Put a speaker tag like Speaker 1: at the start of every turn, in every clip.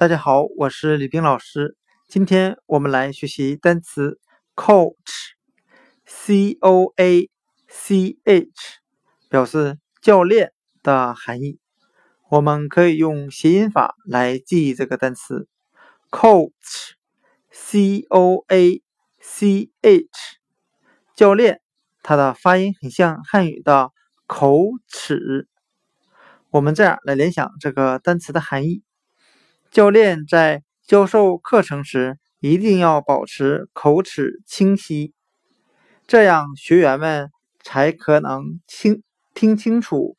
Speaker 1: 大家好，我是李冰老师。今天我们来学习单词 coach，c o a c h，表示教练的含义。我们可以用谐音法来记忆这个单词 coach，c o a c h，教练。它的发音很像汉语的口齿。我们这样来联想这个单词的含义。教练在教授课程时一定要保持口齿清晰，这样学员们才可能清听清楚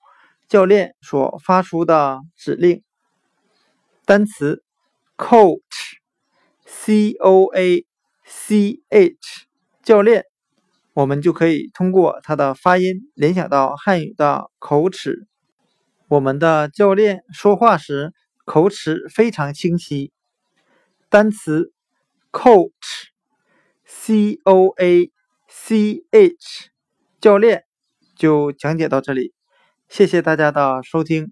Speaker 1: 教练所发出的指令。单词 coach，c o a c h，教练，我们就可以通过它的发音联想到汉语的口齿。我们的教练说话时。口齿非常清晰。单词 coach，c o a c h，教练就讲解到这里，谢谢大家的收听。